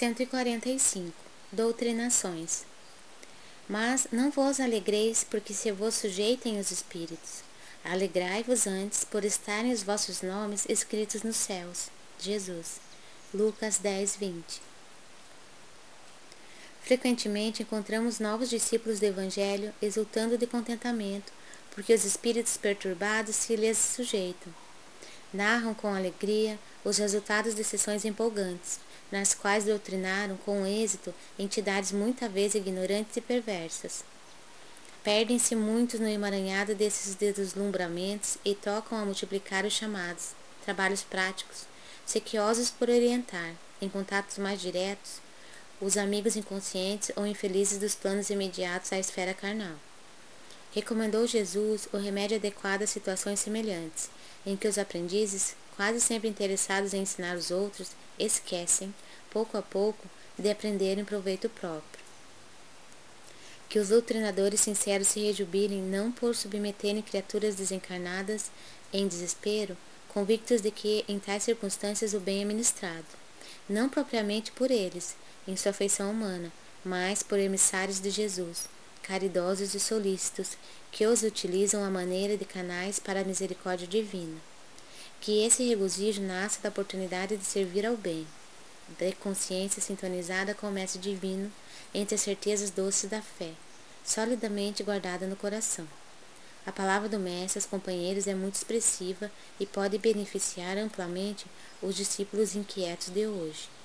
145 Doutrinações Mas não vos alegreis porque se vos sujeitem os espíritos. Alegrai-vos antes por estarem os vossos nomes escritos nos céus. Jesus. Lucas 10, 20 Frequentemente encontramos novos discípulos do Evangelho exultando de contentamento, porque os espíritos perturbados se lhes sujeitam. Narram com alegria os resultados de sessões empolgantes, nas quais doutrinaram com êxito entidades muitas vezes ignorantes e perversas. Perdem-se muitos no emaranhado desses deslumbramentos e tocam a multiplicar os chamados, trabalhos práticos, sequiosos por orientar, em contatos mais diretos, os amigos inconscientes ou infelizes dos planos imediatos à esfera carnal. Recomendou Jesus o remédio adequado a situações semelhantes, em que os aprendizes, quase sempre interessados em ensinar os outros, esquecem, pouco a pouco, de aprender em proveito próprio. Que os doutrinadores sinceros se rejubilem não por submeterem criaturas desencarnadas em desespero, convictos de que em tais circunstâncias o bem é ministrado, não propriamente por eles, em sua feição humana, mas por emissários de Jesus, caridosos e solícitos, que os utilizam à maneira de canais para a misericórdia divina. Que esse regozijo nasça da oportunidade de servir ao bem, da consciência sintonizada com o Mestre Divino, entre as certezas doces da fé, solidamente guardada no coração. A palavra do Mestre aos companheiros é muito expressiva e pode beneficiar amplamente os discípulos inquietos de hoje.